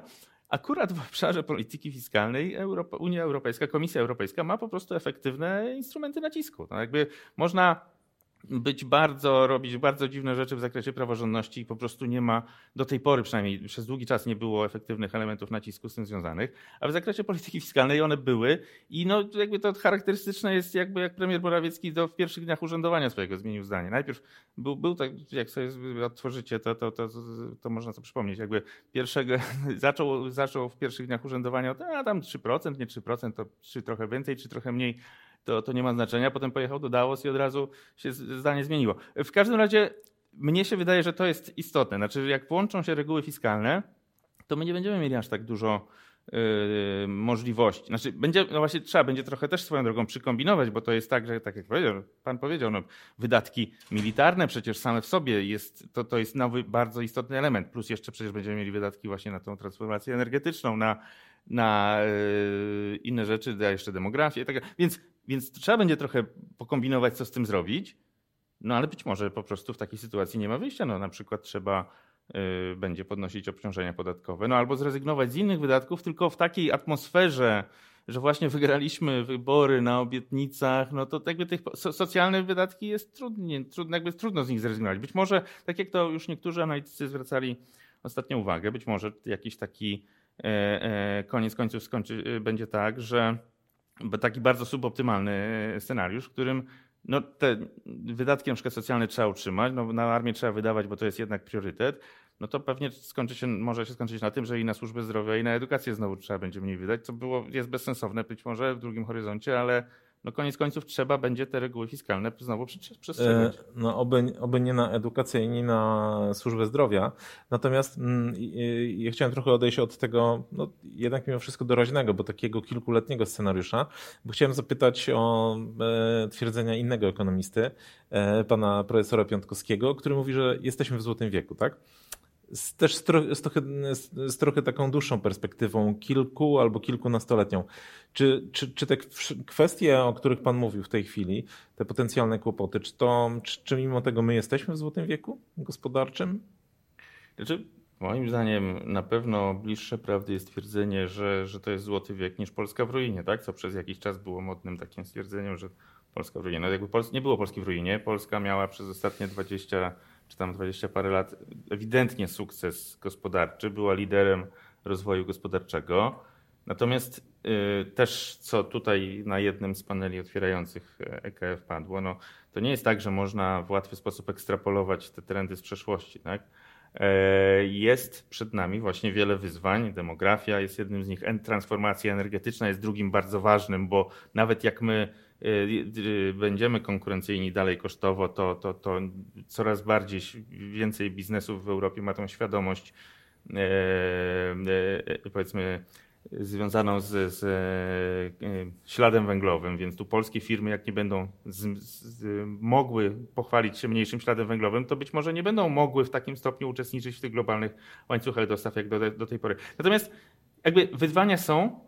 akurat w obszarze polityki fiskalnej Europa, Unia Europejska, Komisja Europejska ma po prostu efektywne instrumenty nacisku. No jakby można być bardzo, robić bardzo dziwne rzeczy w zakresie praworządności i po prostu nie ma, do tej pory przynajmniej przez długi czas nie było efektywnych elementów nacisku z tym związanych, a w zakresie polityki fiskalnej one były i no jakby to charakterystyczne jest jakby jak premier Morawiecki do, w pierwszych dniach urzędowania swojego zmienił zdanie. Najpierw był, był tak, jak sobie otworzycie, to, to, to, to można sobie przypomnieć, jakby pierwszego, zaczął, zaczął w pierwszych dniach urzędowania, a tam 3%, nie 3%, to czy trochę więcej, czy trochę mniej to, to nie ma znaczenia. Potem pojechał do Davos i od razu się zdanie zmieniło. W każdym razie mnie się wydaje, że to jest istotne. Znaczy, jak włączą się reguły fiskalne, to my nie będziemy mieli aż tak dużo Yy, możliwości. Znaczy, będzie, no właśnie trzeba będzie trochę też swoją drogą przykombinować, bo to jest tak, że tak jak powiedział, pan powiedział, no, wydatki militarne przecież same w sobie jest, to, to jest nowy, bardzo istotny element. Plus jeszcze przecież będziemy mieli wydatki właśnie na tą transformację energetyczną, na, na yy, inne rzeczy, na jeszcze demografię. Tak, więc więc trzeba będzie trochę pokombinować, co z tym zrobić. No ale być może po prostu w takiej sytuacji nie ma wyjścia. No na przykład trzeba y, będzie podnosić obciążenia podatkowe, no albo zrezygnować z innych wydatków, tylko w takiej atmosferze, że właśnie wygraliśmy wybory na obietnicach, no to jakby tych so, socjalne wydatki jest trudnie, trudno, jakby trudno z nich zrezygnować. Być może, tak jak to już niektórzy analitycy zwracali ostatnio uwagę, być może jakiś taki e, e, koniec końców skończy, będzie tak, że taki bardzo suboptymalny scenariusz, w którym no, te wydatki na przykład socjalne trzeba utrzymać, no, na armię trzeba wydawać, bo to jest jednak priorytet, no to pewnie skończy się, może się skończyć na tym, że i na służbę zdrowia, i na edukację znowu trzeba będzie mniej wydać, co było, jest bezsensowne być może w drugim horyzoncie, ale no koniec końców trzeba będzie te reguły fiskalne znowu przestrzegać. E, no oby, oby nie na edukację i nie na służbę zdrowia. Natomiast mm, ja chciałem trochę odejść od tego, no jednak mimo wszystko doraźnego, bo takiego kilkuletniego scenariusza, bo chciałem zapytać o e, twierdzenia innego ekonomisty, e, pana profesora Piątkowskiego, który mówi, że jesteśmy w złotym wieku, tak? Z, też z, trochę, z, trochę, z, trochę, taką dłuższą perspektywą, kilku albo kilkunastoletnią. Czy, czy, czy te kwestie, o których Pan mówił w tej chwili, te potencjalne kłopoty, czy, to, czy, czy mimo tego my jesteśmy w złotym wieku gospodarczym? Znaczy, moim zdaniem na pewno bliższe prawdy jest twierdzenie, że, że to jest złoty wiek niż Polska w ruinie, tak? co przez jakiś czas było modnym takim stwierdzeniem, że Polska w ruinie. No jakby Pols nie było Polski w ruinie, Polska miała przez ostatnie 20 czy tam 20 parę lat, ewidentnie sukces gospodarczy, była liderem rozwoju gospodarczego. Natomiast y, też, co tutaj na jednym z paneli otwierających EKF padło, no, to nie jest tak, że można w łatwy sposób ekstrapolować te trendy z przeszłości. Tak? E, jest przed nami właśnie wiele wyzwań. Demografia jest jednym z nich, transformacja energetyczna jest drugim bardzo ważnym, bo nawet jak my będziemy konkurencyjni dalej kosztowo, to, to, to coraz bardziej więcej biznesów w Europie ma tą świadomość, e, e, powiedzmy, związaną z, z, e, śladem węglowym, więc tu polskie firmy, jak nie będą z, z, mogły pochwalić się mniejszym śladem węglowym, to być może nie będą mogły w takim stopniu uczestniczyć w tych globalnych łańcuchach dostaw jak do, do tej pory. Natomiast jakby wyzwania są,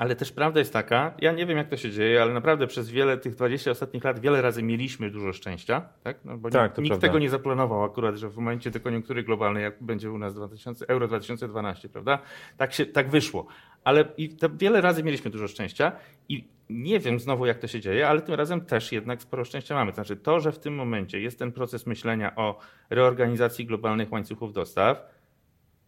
Ale też prawda jest taka, ja nie wiem jak to się dzieje, ale naprawdę przez wiele tych 20 ostatnich lat wiele razy mieliśmy dużo szczęścia, tak? No bo tak, nikt, nikt tego nie zaplanował akurat, że w momencie tej koniunktury globalnej, jak będzie u nas 2000, Euro 2012, prawda? Tak, się, tak wyszło. Ale i wiele razy mieliśmy dużo szczęścia i nie wiem znowu jak to się dzieje, ale tym razem też jednak sporo szczęścia mamy. Znaczy to, że w tym momencie jest ten proces myślenia o reorganizacji globalnych łańcuchów dostaw,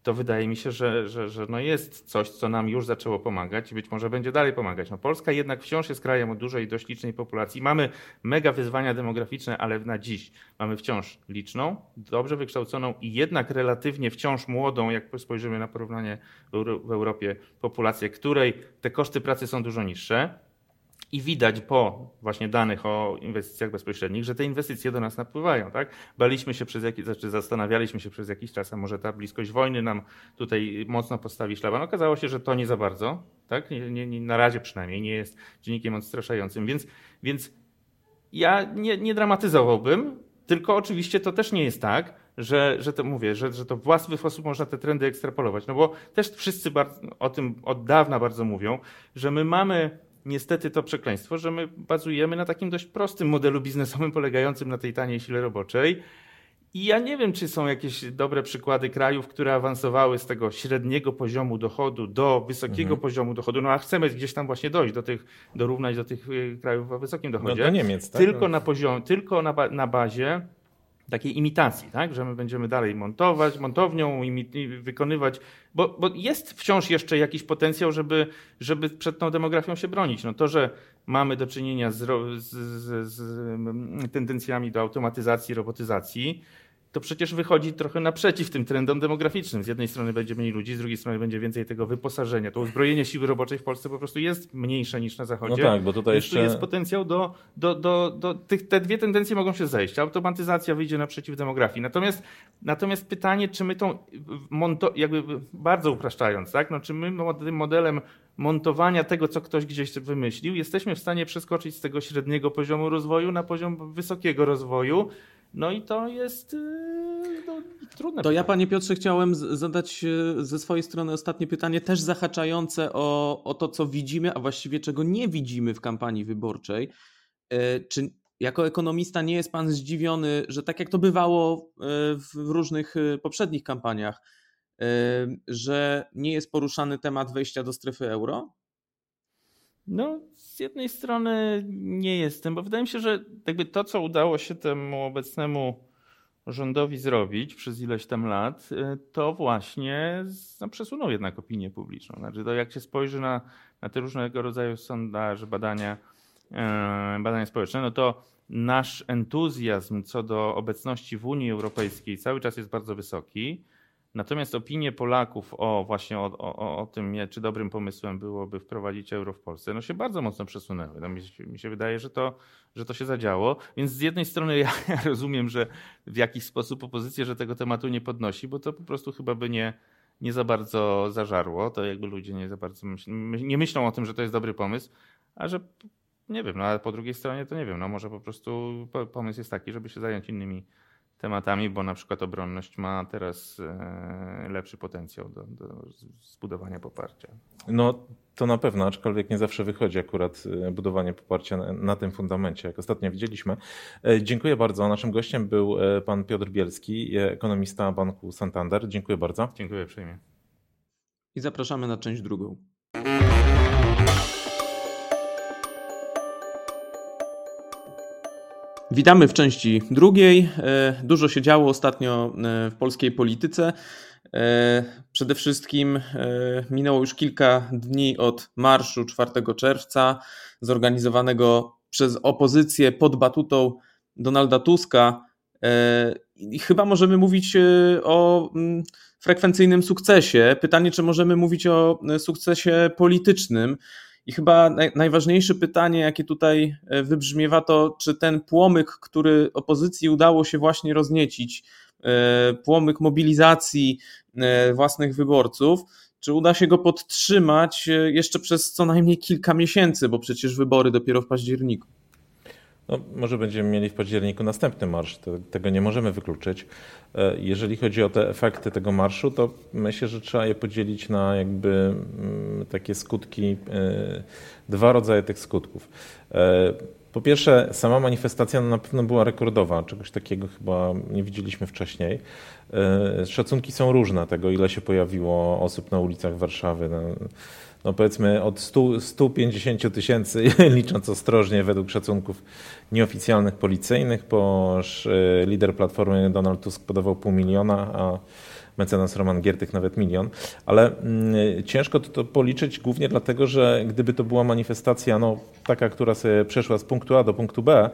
to wydaje mi się, że, że, że no jest coś, co nam już zaczęło pomagać i być może będzie dalej pomagać. No Polska jednak wciąż jest krajem o dużej, dość licznej populacji. Mamy mega wyzwania demograficzne, ale na dziś mamy wciąż liczną, dobrze wykształconą i jednak relatywnie wciąż młodą, jak spojrzymy na porównanie w Europie, populację, której te koszty pracy są dużo niższe i widać po właśnie danych o inwestycjach bezpośrednich, że te inwestycje do nas napływają. Tak? Baliśmy się przez jakiś, znaczy zastanawialiśmy się przez jakiś czas, a może ta bliskość wojny nam tutaj mocno postawi szlaban. Okazało się, że to nie za bardzo, tak? Nie, nie, na razie przynajmniej nie jest czynnikiem odstraszającym, więc, więc ja nie, nie dramatyzowałbym, tylko oczywiście to też nie jest tak, że, że to mówię, że, że to w łatwy sposób można te trendy ekstrapolować. No bo też wszyscy bardzo, o tym od dawna bardzo mówią, że my mamy niestety to przekleństwo, że my bazujemy na takim dość prostym modelu biznesowym polegającym na tej taniej sile roboczej. I ja nie wiem, czy są jakieś dobre przykłady krajów, które awansowały z tego średniego poziomu dochodu do wysokiego mhm. poziomu dochodu. No a chcemy gdzieś tam właśnie dojść do tych, dorównać do tych y, krajów o wysokim dochodzie. No do Niemiec, tak? Tylko na poziom, tylko na, na bazie takiej imitacji, tak? że my będziemy dalej montować, montownią, wykonywać, bo, bo, jest wciąż jeszcze jakiś potencjał, żeby, żeby przed tą demografią się bronić. No to, że mamy do czynienia z, z, z, z tendencjami do automatyzacji, robotyzacji, to przecież wychodzi trochę naprzeciw tym trendom demograficznym. Z jednej strony będzie mniej ludzi, z drugiej strony będzie więcej tego wyposażenia. To uzbrojenie siły roboczej w Polsce po prostu jest mniejsze niż na Zachodzie. No tak, bo tutaj jeszcze... Tu jest potencjał do, do, do, do tych, te dwie tendencje mogą się zejść. Automatyzacja wyjdzie naprzeciw demografii. Natomiast, natomiast pytanie, czy my tą, jakby bardzo upraszczając, tak? no, czy my tym modelem montowania tego, co ktoś gdzieś wymyślił, jesteśmy w stanie przeskoczyć z tego średniego poziomu rozwoju na poziom wysokiego rozwoju, no i to jest yy, no, trudne. To pytanie. ja, panie Piotrze, chciałem zadać yy, ze swojej strony ostatnie pytanie, też zahaczające o, o to, co widzimy, a właściwie czego nie widzimy w kampanii wyborczej. Yy, czy jako ekonomista nie jest pan zdziwiony, że tak jak to bywało w różnych poprzednich kampaniach, że nie jest poruszany temat wejścia do strefy euro? No, z jednej strony nie jestem, bo wydaje mi się, że jakby to, co udało się temu obecnemu rządowi zrobić przez ileś tam lat, y, to właśnie no, przesunął jednak opinię publiczną. Znaczy, to jak się spojrzy na, na te różnego rodzaju sondaże, badania, e, badania społeczne, no to nasz entuzjazm co do obecności w Unii Europejskiej cały czas jest bardzo wysoki. Natomiast opinie Polaków o właśnie o, o, o tym, czy dobrym pomysłem byłoby wprowadzić euro w Polsce, no się bardzo mocno przesunęły. No mi, się, mi się wydaje, że to, że to się zadziało. Więc z jednej strony ja, ja rozumiem, że w jakiś sposób opozycja, że tego tematu nie podnosi, bo to po prostu chyba by nie, nie za bardzo zażarło. To jakby ludzie nie za bardzo myśl, nie myślą o tym, że to jest dobry pomysł, a że nie wiem, no ale po drugiej stronie to nie wiem, no może po prostu pomysł jest taki, żeby się zająć innymi tematami, bo na przykład obronność ma teraz e, lepszy potencjał do, do zbudowania poparcia. No to na pewno, aczkolwiek nie zawsze wychodzi akurat e, budowanie poparcia na, na, tym fundamencie, jak ostatnio widzieliśmy. E, dziękuję bardzo. Naszym gościem był pan Piotr Bielski, ekonomista Banku Santander. Dziękuję bardzo. Dziękuję uprzejmie. I zapraszamy na część drugą. Witamy w części drugiej. E, dużo się działo ostatnio e, w polskiej polityce. E, przede wszystkim minęło już kilka dni od marszu 4 czerwca, zorganizowanego przez opozycję pod batutą Donalda Tuska. I chyba możemy mówić o mm, frekwencyjnym sukcesie. Pytanie, czy możemy mówić o sukcesie politycznym. I chyba najważniejsze pytanie, jakie tutaj e, wybrzmiewa, to czy ten płomyk, który opozycji udało się właśnie rozniecić, e, płomyk mobilizacji e, własnych wyborców, czy uda się go podtrzymać jeszcze przez co najmniej kilka miesięcy, bo przecież wybory dopiero w październiku. No, może będziemy mieli w październiku następny marsz, tego nie możemy wykluczyć. E, jeżeli chodzi o te efekty tego marszu, to myślę, że trzeba je podzielić na jakby mm, takie skutki, e, dwa rodzaje tych skutków. E, po pierwsze, sama manifestacja na pewno była rekordowa, czegoś takiego chyba nie widzieliśmy wcześniej. Szacunki są różne tego, ile się pojawiło osób na ulicach Warszawy. No, powiedzmy od 100, 150 tysięcy, licząc ostrożnie według szacunków nieoficjalnych policyjnych, bo e, lider Platformy Donald Tusk podawał pół miliona, a mecenas Roman Giertych nawet milion, ale mm, ciężko to, to, policzyć głównie dlatego, że gdyby to była manifestacja no, taka, która sobie przeszła z punktu A do punktu B,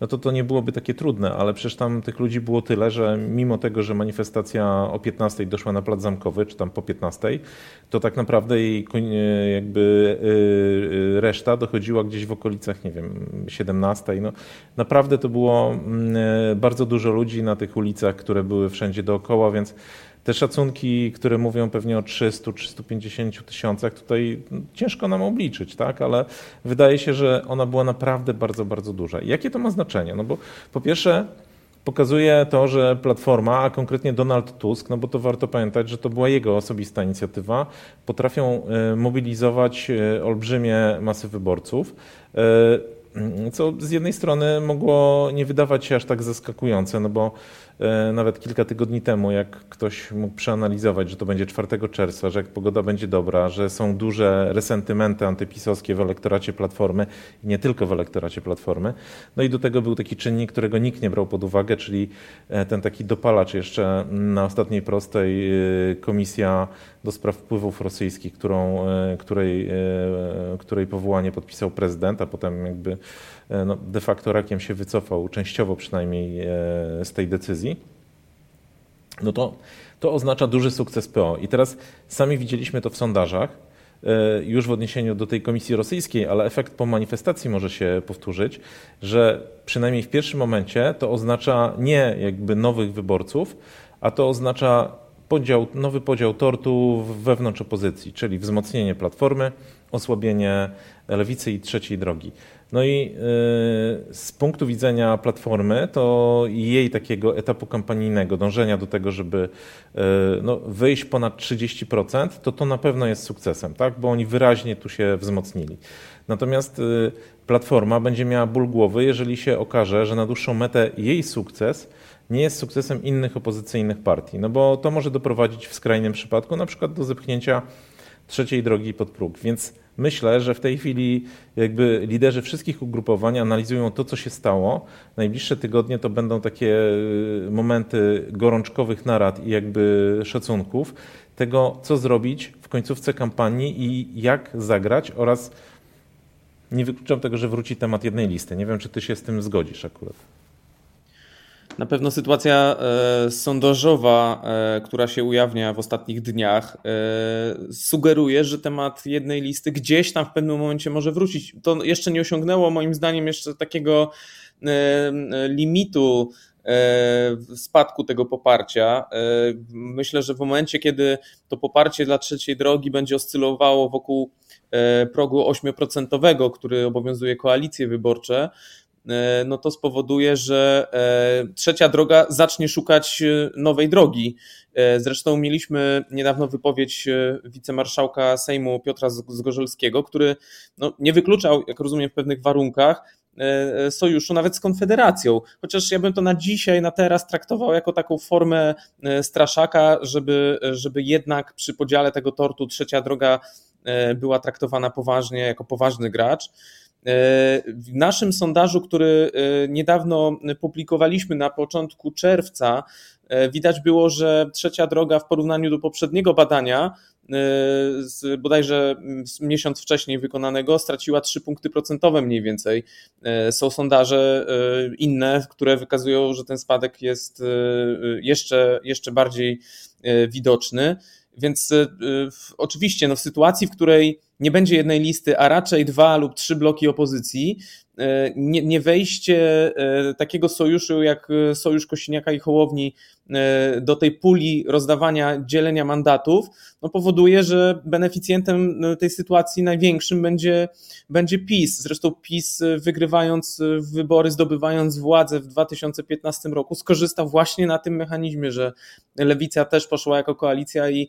no to to nie byłoby takie trudne, ale przecież tam tych ludzi było tyle, że mimo tego, że manifestacja o 15 doszła na Plac Zamkowy, czy tam po 15, to tak naprawdę jej jakby y, y, reszta dochodziła gdzieś w okolicach, nie wiem, 17. No, naprawdę to było mm, bardzo dużo ludzi na tych ulicach, które były wszędzie dookoła, więc te szacunki, które mówią pewnie o 300-350 tysiącach, tutaj ciężko nam obliczyć, tak? ale wydaje się, że ona była naprawdę bardzo, bardzo duża. Jakie to ma znaczenie? No bo po pierwsze, pokazuje to, że Platforma, a konkretnie Donald Tusk, no bo to warto pamiętać, że to była jego osobista inicjatywa, potrafią e, mobilizować e, olbrzymie masy wyborców. E, co z jednej strony mogło nie wydawać się aż tak zaskakujące, no bo nawet kilka tygodni temu, jak ktoś mógł przeanalizować, że to będzie 4 czerwca, że jak pogoda będzie dobra, że są duże resentymenty antypisowskie w elektoracie Platformy i nie tylko w elektoracie Platformy. No i do tego był taki czynnik, którego nikt nie brał pod uwagę, czyli e, ten taki dopalacz jeszcze na ostatniej prostej e, komisja do spraw wpływów rosyjskich, którą, której, której powołanie podpisał prezydent, a potem jakby no, de facto rakiem się wycofał, częściowo przynajmniej z tej decyzji no to, to oznacza duży sukces PO. I teraz sami widzieliśmy to w sondażach, e, już w odniesieniu do tej komisji rosyjskiej, ale efekt po manifestacji może się powtórzyć, że przynajmniej w pierwszym momencie to oznacza nie jakby nowych wyborców, a to oznacza podział, nowy podział tortu wewnątrz opozycji, czyli wzmocnienie platformy, osłabienie lewicy i trzeciej drogi. No i y, z punktu widzenia platformy, to jej takiego etapu kampanijnego, dążenia do tego, żeby y, no, wyjść ponad 30%, to to na pewno jest sukcesem, tak? bo oni wyraźnie tu się wzmocnili. Natomiast y, platforma będzie miała ból głowy, jeżeli się okaże, że na dłuższą metę jej sukces nie jest sukcesem innych opozycyjnych partii, no bo to może doprowadzić w skrajnym przypadku na przykład do zepchnięcia trzeciej drogi pod próg. Więc myślę, że w tej chwili jakby liderzy wszystkich ugrupowań analizują to, co się stało. Najbliższe tygodnie to będą takie y, momenty gorączkowych narad i jakby szacunków tego, co zrobić w końcówce kampanii i jak zagrać oraz nie wykluczam tego, że wróci temat jednej listy. Nie wiem, czy ty się z tym zgodzisz akurat. Na pewno sytuacja e, sondażowa, e, która się ujawnia w ostatnich dniach, e, sugeruje, że temat jednej listy gdzieś tam w pewnym momencie może wrócić. To jeszcze nie osiągnęło moim zdaniem jeszcze takiego limitu spadku tego poparcia. Myślę, że w momencie, kiedy to poparcie dla trzeciej drogi będzie oscylowało wokół progu 8%, który obowiązuje koalicje wyborcze, E, no to spowoduje, że e, trzecia droga zacznie szukać e, nowej drogi. Zresztą mieliśmy niedawno wypowiedź wicemarszałka Sejmu Piotra Zgorzelskiego, który no, nie wykluczał, jak rozumiem, w pewnych warunkach sojuszu nawet z Konfederacją. Chociaż ja bym to na dzisiaj, na teraz traktował jako taką formę straszaka, żeby, żeby jednak przy podziale tego tortu trzecia droga była traktowana poważnie, jako poważny gracz. W naszym sondażu, który e, niedawno publikowaliśmy na początku czerwca, e, widać było, że trzecia droga w porównaniu do poprzedniego badania, e, z bodajże miesiąc wcześniej wykonanego, straciła 3 punkty procentowe mniej więcej. Są sondaże inne, które wykazują, że ten spadek jest jeszcze, jeszcze bardziej widoczny. Więc oczywiście no w sytuacji, w której nie będzie jednej listy, a raczej dwa lub trzy bloki opozycji, E, nie, nie wejście e, takiego sojuszu jak e, Sojusz Kościeniaka i Hołowni do tej puli rozdawania, dzielenia mandatów, no powoduje, że beneficjentem tej sytuacji największym będzie, będzie PiS. Zresztą PiS wygrywając wybory, zdobywając władzę w 2015 roku, skorzystał właśnie na tym mechanizmie, że lewica też poszła jako koalicja i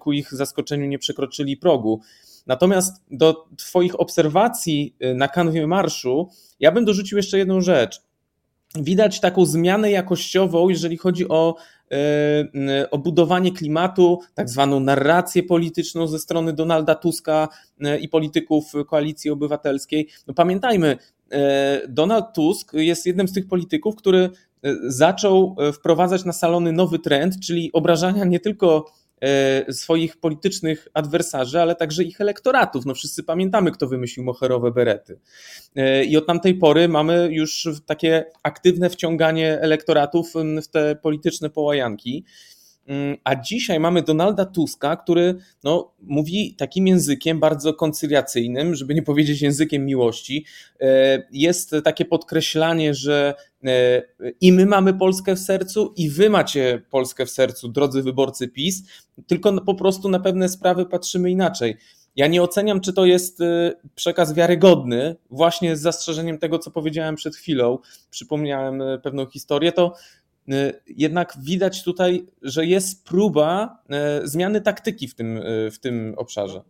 ku ich zaskoczeniu nie przekroczyli progu. Natomiast do Twoich obserwacji y, na kanwie marszu, ja bym dorzucił jeszcze jedną rzecz. Widać taką zmianę jakościową, jeżeli chodzi o, y, y, o budowanie klimatu, tak zwaną narrację polityczną ze strony Donalda Tuska i polityków koalicji obywatelskiej. No pamiętajmy, Donald Tusk jest jednym z tych polityków, który zaczął wprowadzać na salony nowy trend, czyli obrażania nie tylko swoich politycznych adwersarzy, ale także ich elektoratów. No wszyscy pamiętamy, kto wymyślił moherowe berety. E, I od tamtej pory mamy już takie aktywne wciąganie elektoratów w te polityczne połajanki. Mm, a dzisiaj mamy Donalda Tuska, który no, mówi takim językiem bardzo koncyliacyjnym, żeby nie powiedzieć językiem miłości. E, jest takie podkreślanie, że e, i my mamy Polskę w sercu, i wy macie Polskę w sercu, drodzy wyborcy PiS, tylko po prostu na pewne sprawy patrzymy inaczej. Ja nie oceniam, czy to jest e, przekaz wiarygodny, właśnie z zastrzeżeniem tego, co powiedziałem przed chwilą. Przypomniałem pewną historię. To jednak widać tutaj, że jest próba y, zmiany taktyki w tym, y, w tym obszarze.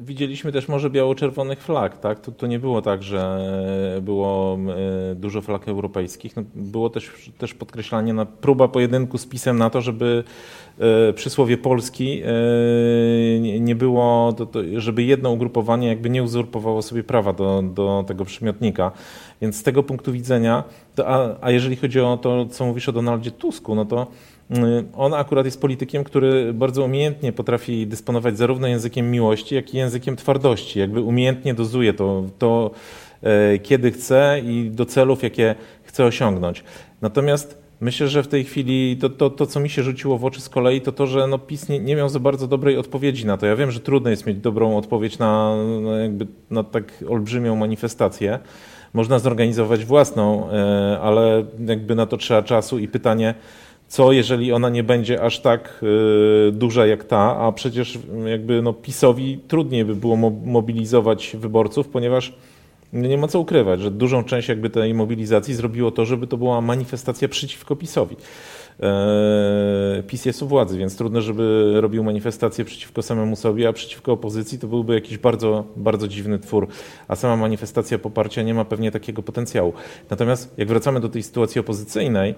Widzieliśmy też może biało-czerwonych flag, tak? To, to nie było tak, że było dużo flag europejskich. No, było też, też podkreślanie, na próba pojedynku z pisem na to, żeby przysłowie Polski nie było, żeby jedno ugrupowanie jakby nie uzurpowało sobie prawa do, do tego przymiotnika. Więc z tego punktu widzenia, to, a, a jeżeli chodzi o to, co mówisz o Donaldzie Tusku, no to on akurat jest politykiem, który bardzo umiejętnie potrafi dysponować zarówno językiem miłości, jak i językiem twardości. Jakby umiejętnie dozuje to, to e, kiedy chce i do celów, jakie chce osiągnąć. Natomiast Myślę, że w tej chwili to, to, to, co mi się rzuciło w oczy z kolei, to to, że no PiS nie, nie miał za bardzo dobrej odpowiedzi na to. Ja wiem, że trudno jest mieć dobrą odpowiedź na, na, jakby, na tak olbrzymią manifestację, można zorganizować własną, e, ale jakby na to trzeba czasu i pytanie, co jeżeli ona nie będzie aż tak e, duża jak ta, a przecież jakby no PiSowi trudniej by było mobilizować wyborców, ponieważ nie ma co ukrywać, że dużą część jakby tej mobilizacji zrobiło to, żeby to była manifestacja przeciwko PiSowi. E, PiS jest u władzy, więc trudno, żeby robił manifestację przeciwko samemu sobie, a przeciwko opozycji to byłby jakiś bardzo, bardzo dziwny twór, a sama manifestacja poparcia nie ma pewnie takiego potencjału. Natomiast jak wracamy do tej sytuacji opozycyjnej,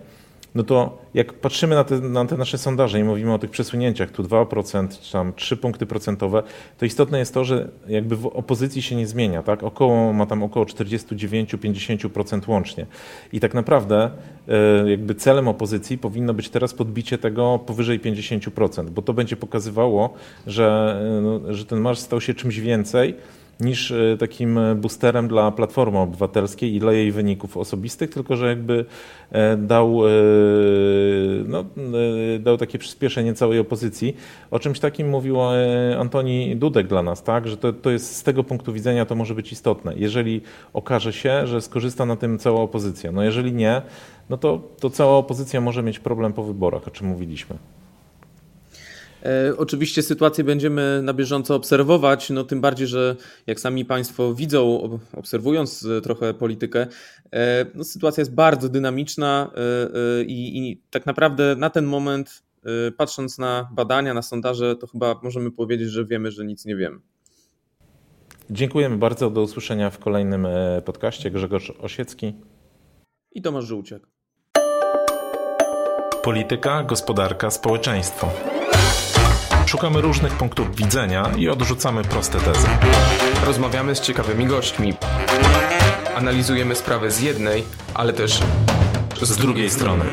no to jak patrzymy na te, na te, nasze sondaże i mówimy o tych przesunięciach, tu 2% czy tam 3 punkty procentowe, to istotne jest to, że jakby w opozycji się nie zmienia, tak? Około, ma tam około 49-50% łącznie. I tak naprawdę e, jakby celem opozycji powinno być teraz podbicie tego powyżej 50%, bo to będzie pokazywało, że, e, no, że ten marsz stał się czymś więcej niż e, takim boosterem dla Platformy Obywatelskiej i dla jej wyników osobistych, tylko że jakby e, dał, e, no, dał takie przyspieszenie całej opozycji. O czymś takim mówił Antoni Dudek dla nas, tak? że to, to jest z tego punktu widzenia to może być istotne. Jeżeli okaże się, że skorzysta na tym cała opozycja, no jeżeli nie, no to, to cała opozycja może mieć problem po wyborach, o czym mówiliśmy. E, oczywiście sytuację będziemy na bieżąco obserwować, no tym bardziej, że jak sami Państwo widzą, obserwując e, trochę politykę, e, no sytuacja jest bardzo dynamiczna i, i tak naprawdę na ten moment, patrząc na badania, na sondaże, to chyba możemy powiedzieć, że wiemy, że nic nie wiemy. Dziękujemy bardzo. Do usłyszenia w kolejnym podcaście. Grzegorz Osiecki i Tomasz Żółciak. Polityka, gospodarka, społeczeństwo. Szukamy różnych punktów widzenia i odrzucamy proste tezy. Rozmawiamy z ciekawymi gośćmi. Analizujemy sprawę z jednej, ale też z drugiej strony.